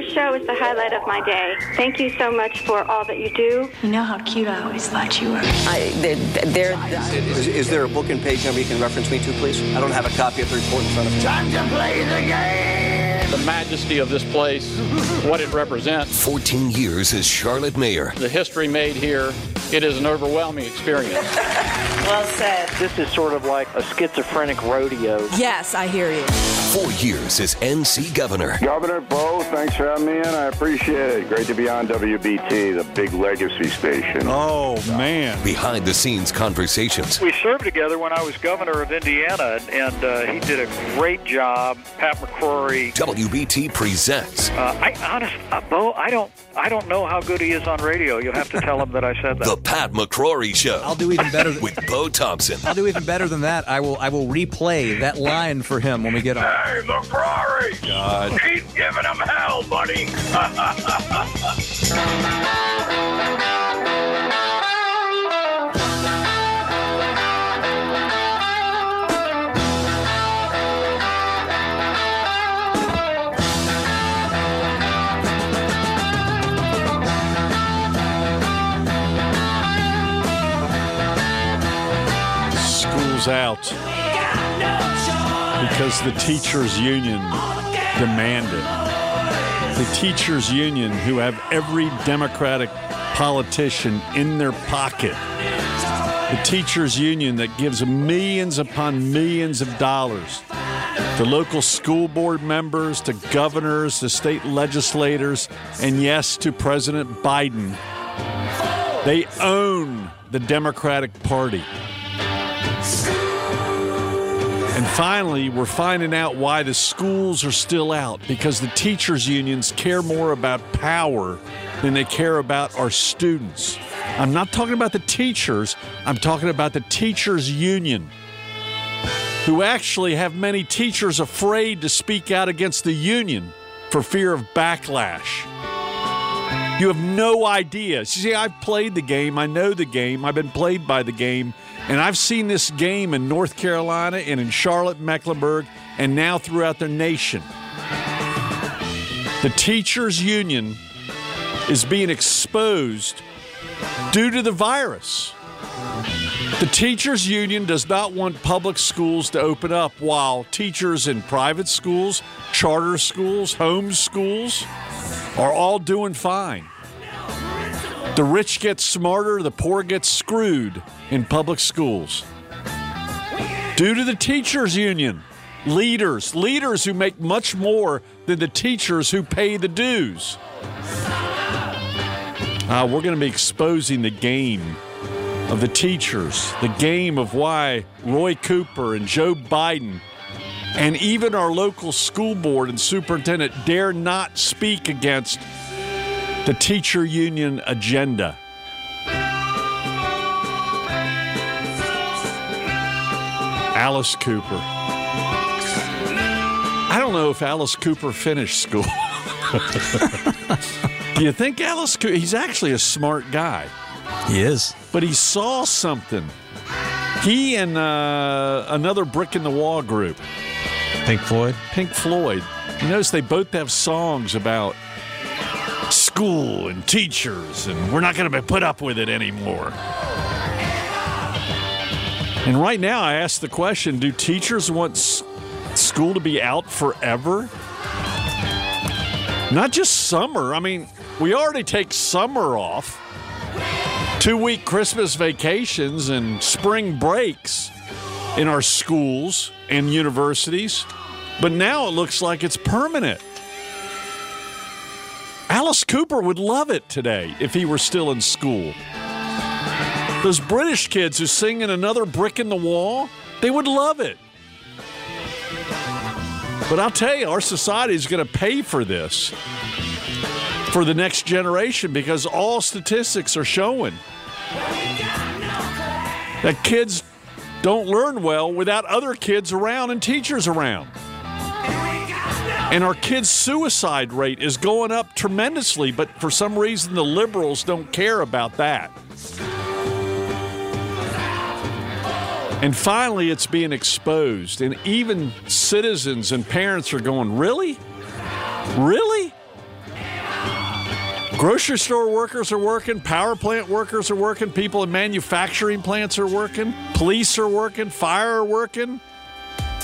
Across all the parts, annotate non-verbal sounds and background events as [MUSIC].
Your show is the highlight of my day. Thank you so much for all that you do. You know how cute I always thought you were. I, they're, they're, Is, is there a book and page number you can reference me to, please? I don't have a copy of the report in front of me. Time to play the game! The majesty of this place, what it represents, 14 years as Charlotte mayor. the history made here, it is an overwhelming experience. [LAUGHS] well said. This is sort of like a schizophrenic rodeo. Yes, I hear you. Four years as NC governor. Governor Bo, thanks for having me in. I appreciate it. Great to be on WBT, the big legacy station. Oh, man. Behind the scenes conversations. We served together when I was governor of Indiana, and uh, he did a great job. Pat McCrory. WBT presents Uh, I honest, uh, Bo, I don't, I don't know how good he is on radio. You'll have to tell him that I said that. [LAUGHS] The Pat McCrory Show. I'll do even better [LAUGHS] with Bo Thompson. I'll do even better than that. I will I will replay that line for him when we get on. Hey, McCrory! God. Keep giving him hell, buddy! [LAUGHS] School's out because the teachers' union demanded. The teachers' union, who have every Democratic politician in their pocket, the teachers' union that gives millions upon millions of dollars to local school board members, to governors, to state legislators, and yes, to President Biden. They own the Democratic Party. And finally, we're finding out why the schools are still out because the teachers' unions care more about power than they care about our students. I'm not talking about the teachers, I'm talking about the teachers' union, who actually have many teachers afraid to speak out against the union for fear of backlash. You have no idea. See, I've played the game, I know the game, I've been played by the game. And I've seen this game in North Carolina and in Charlotte, Mecklenburg, and now throughout the nation. The teachers' union is being exposed due to the virus. The teachers' union does not want public schools to open up while teachers in private schools, charter schools, home schools are all doing fine. The rich get smarter, the poor get screwed in public schools. Due to the teachers' union, leaders, leaders who make much more than the teachers who pay the dues. Uh, we're going to be exposing the game of the teachers, the game of why Roy Cooper and Joe Biden and even our local school board and superintendent dare not speak against the teacher union agenda. Alice Cooper. I don't know if Alice Cooper finished school. [LAUGHS] Do you think Alice Cooper? He's actually a smart guy, He is. but he saw something. He and uh, another brick in the wall group, Pink Floyd. Pink Floyd. You notice they both have songs about school and teachers, and we're not going to be put up with it anymore. And right now, I ask the question do teachers want school to be out forever? Not just summer. I mean, we already take summer off, two week Christmas vacations, and spring breaks in our schools and universities. But now it looks like it's permanent. Alice Cooper would love it today if he were still in school. Those British kids who sing in another brick in the wall, they would love it. But I'll tell you, our society is going to pay for this for the next generation because all statistics are showing that kids don't learn well without other kids around and teachers around. And our kids' suicide rate is going up tremendously, but for some reason the liberals don't care about that. And finally, it's being exposed. And even citizens and parents are going, Really? Really? Grocery store workers are working, power plant workers are working, people in manufacturing plants are working, police are working, fire are working,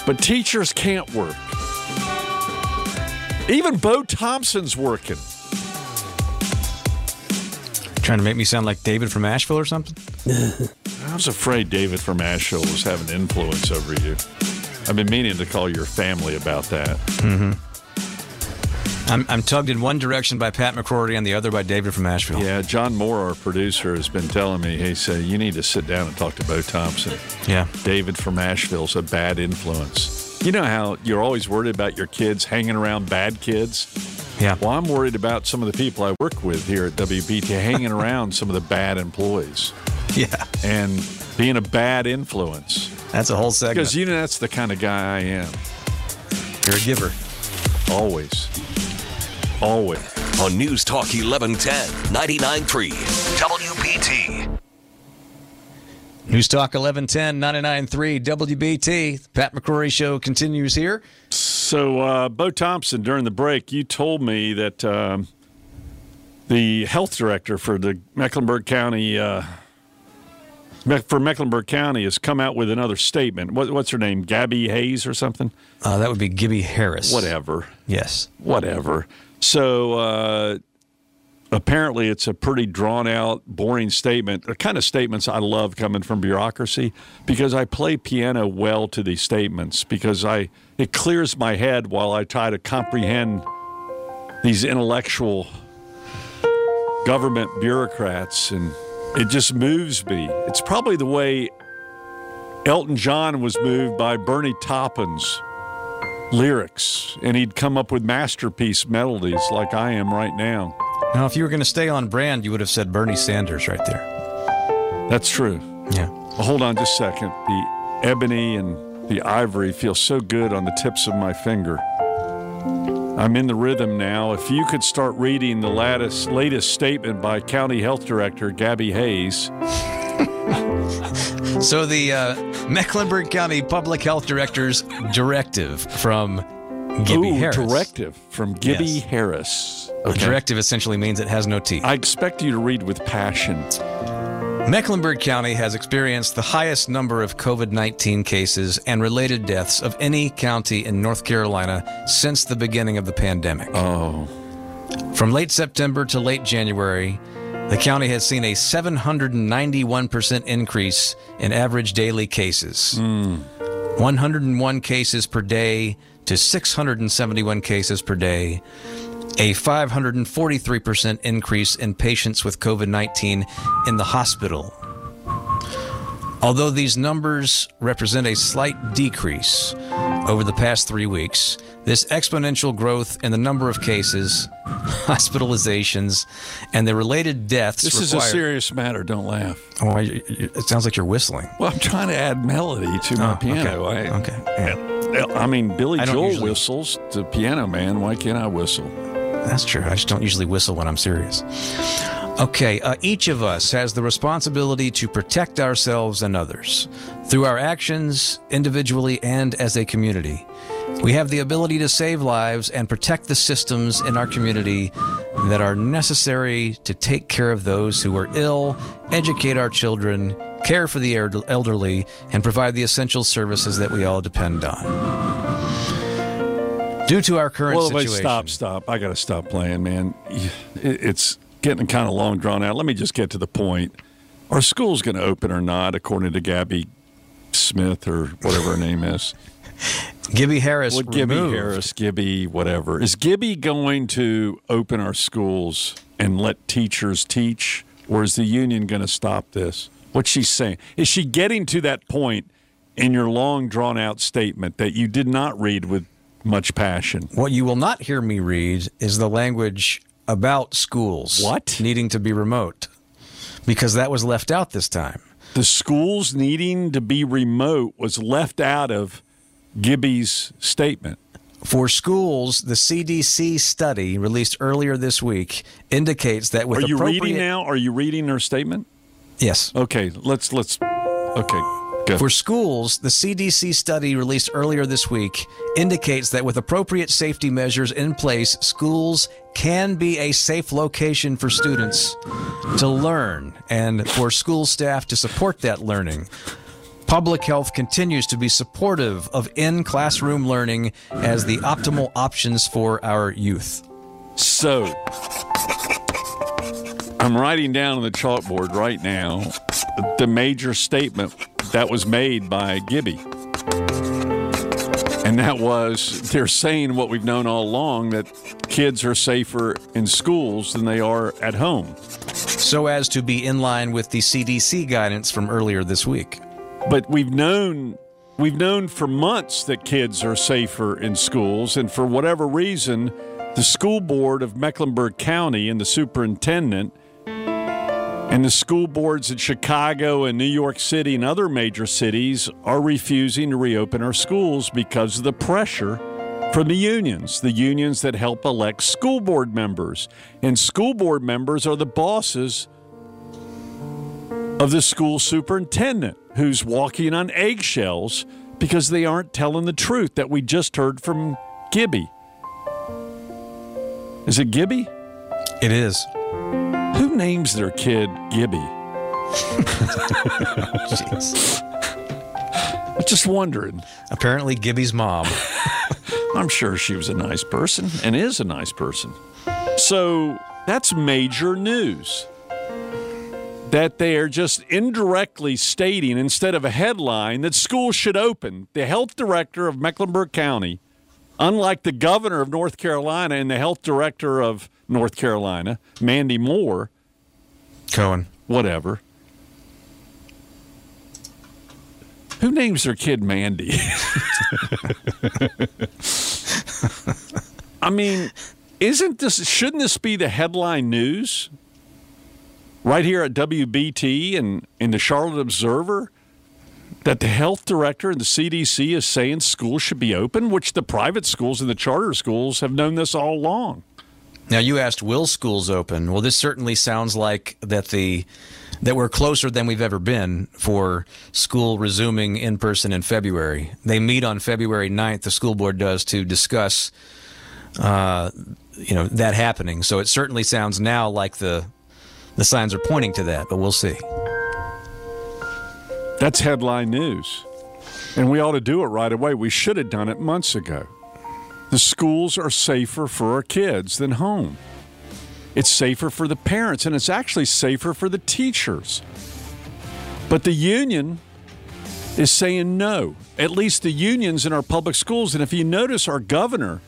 but teachers can't work. Even Bo Thompson's working. Trying to make me sound like David from Asheville or something? [LAUGHS] I was afraid David from Asheville was having influence over you. I've been meaning to call your family about that. Mm-hmm. I'm, I'm tugged in one direction by Pat McCrory and the other by David from Asheville. Yeah, John Moore, our producer, has been telling me, he said, you need to sit down and talk to Bo Thompson. Yeah. David from Asheville's a bad influence. You know how you're always worried about your kids hanging around bad kids? Yeah. Well, I'm worried about some of the people I work with here at WBT hanging [LAUGHS] around some of the bad employees. Yeah. And being a bad influence. That's a whole segment. Because you know that's the kind of guy I am. You're a giver. Always. Always. On News Talk 1110, 99.3, News Talk 1110 993 WBT. Pat McCrory Show continues here. So, uh, Bo Thompson, during the break, you told me that um, the health director for the Mecklenburg County. Uh, for Mecklenburg County has come out with another statement. What, what's her name? Gabby Hayes or something? Uh, that would be Gibbie Harris. Whatever. Yes. Whatever. So uh, apparently, it's a pretty drawn out, boring statement. The kind of statements I love coming from bureaucracy because I play piano well to these statements because I it clears my head while I try to comprehend these intellectual government bureaucrats and it just moves me. It's probably the way Elton John was moved by Bernie Taupin's lyrics, and he'd come up with masterpiece melodies like I am right now. Now, if you were going to stay on brand, you would have said Bernie Sanders right there. That's true. Yeah. Well, hold on just a second. The ebony and the ivory feel so good on the tips of my finger. I'm in the rhythm now. If you could start reading the latest, latest statement by County Health Director Gabby Hayes. [LAUGHS] so, the uh, Mecklenburg County Public Health Director's directive from Gibbie Ooh, Harris. Directive from Gibbie Yes. Harris. A directive essentially means it has no teeth. I expect you to read with passion. Mecklenburg County has experienced the highest number of COVID 19 cases and related deaths of any county in North Carolina since the beginning of the pandemic. Oh. From late September to late January, the county has seen a 791% increase in average daily cases. Hmm. 101 cases per day to 671 cases per day. A 543% increase in patients with COVID 19 in the hospital. Although these numbers represent a slight decrease over the past three weeks, this exponential growth in the number of cases, [LAUGHS] hospitalizations, and the related deaths. This is a serious matter. Don't laugh. Oh, I- it sounds like you're whistling. Well, I'm trying to add melody to my Oh, piano. okay. I, Okay. Yeah. I mean, Billy I Joel usually- whistles to piano man. Why can't I whistle? That's true. I just don't usually whistle when I'm serious. Okay, uh, each of us has the responsibility to protect ourselves and others through our actions, individually and as a community. We have the ability to save lives and protect the systems in our community that are necessary to take care of those who are ill, educate our children, care for the elderly, and provide the essential services that we all depend on. Due to our current well, situation. stop, stop. I got to stop playing, man. It's getting kind of long drawn out. Let me just get to the point. Are schools going to open or not, according to Gabby Smith or whatever her name is? [LAUGHS] Gibbie Harris Well, Gibbie removed. Harris, Gibbie, whatever. Is Gibbie going to open our schools and let teachers teach, or is the union going to stop this? What's she saying? Is she getting to that point in your long, drawn out statement that you did not read with much passion? What you will not hear me read is the language about schools What? needing to be remote because that was left out this time. The schools needing to be remote was left out of Gibbie's statement. For schools, the CDC study released earlier this week indicates that with Are you appropriate reading now? Are you reading her statement? Yes. Okay, let's let's. Okay, Good. For schools, the CDC study released earlier this week indicates that with appropriate safety measures in place, schools can be a safe location for students to learn and for school staff to support that learning. Public health continues to be supportive of in classroom learning as the optimal options for our youth. So, I'm writing down on the chalkboard right now the major statement that was made by Gibbie. And that was they're saying what we've known all along that kids are safer in schools than they are at home. So as to be in line with the CDC guidance from earlier this week. But we've known we've known for months that kids are safer in schools and for whatever reason the school board of Mecklenburg County and the superintendent and the school boards in Chicago and New York City and other major cities are refusing to reopen our schools because of the pressure from the unions, the unions that help elect school board members. And school board members are the bosses of the school superintendent who's walking on eggshells because they aren't telling the truth that we just heard from Gibbie. Is it Gibbie? It is. Who names their kid Gibbie? I'm just wondering. Apparently, Gibbie's mom. [LAUGHS] I'm sure she was a nice person and is a nice person. So that's major news. That they are just indirectly stating, instead of a headline, that schools should open. The health director of Mecklenburg County, unlike the governor of North Carolina and the health director of North Carolina, Mandy Moore, Cohen, whatever. Who names their kid Mandy? [LAUGHS] I mean, isn't this shouldn't this be the headline news? Right here at WBT and in the Charlotte Observer that the health director and the CDC is saying schools should be open, which the private schools and the charter schools have known this all along. Now you asked, will schools open? Well, this certainly sounds like that the that we're closer than we've ever been for school resuming in person in February. They meet on February 9th, the school board does, to discuss uh, you know that happening. So it certainly sounds now like the the signs are pointing to that, but we'll see. That's headline news. And we ought to do it right away. We should have done it months ago. The schools are safer for our kids than home. It's safer for the parents, and it's actually safer for the teachers. But the union is saying no, at least the unions in our public schools. And if you notice, our governor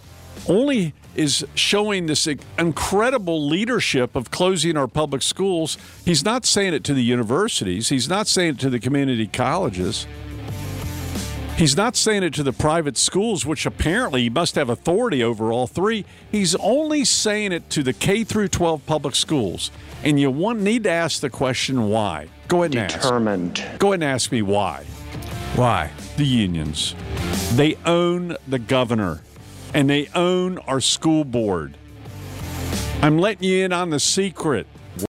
only is showing this incredible leadership of closing our public schools. He's not saying it to the universities, he's not saying it to the community colleges. He's not saying it to the private schools, which apparently he must have authority over all three. He's only saying it to the K through 12 public schools. And you want, need to ask the question why. Go ahead and Determined. ask. Go ahead and ask me why. Why? The unions. They own the governor and they own our school board. I'm letting you in on the secret.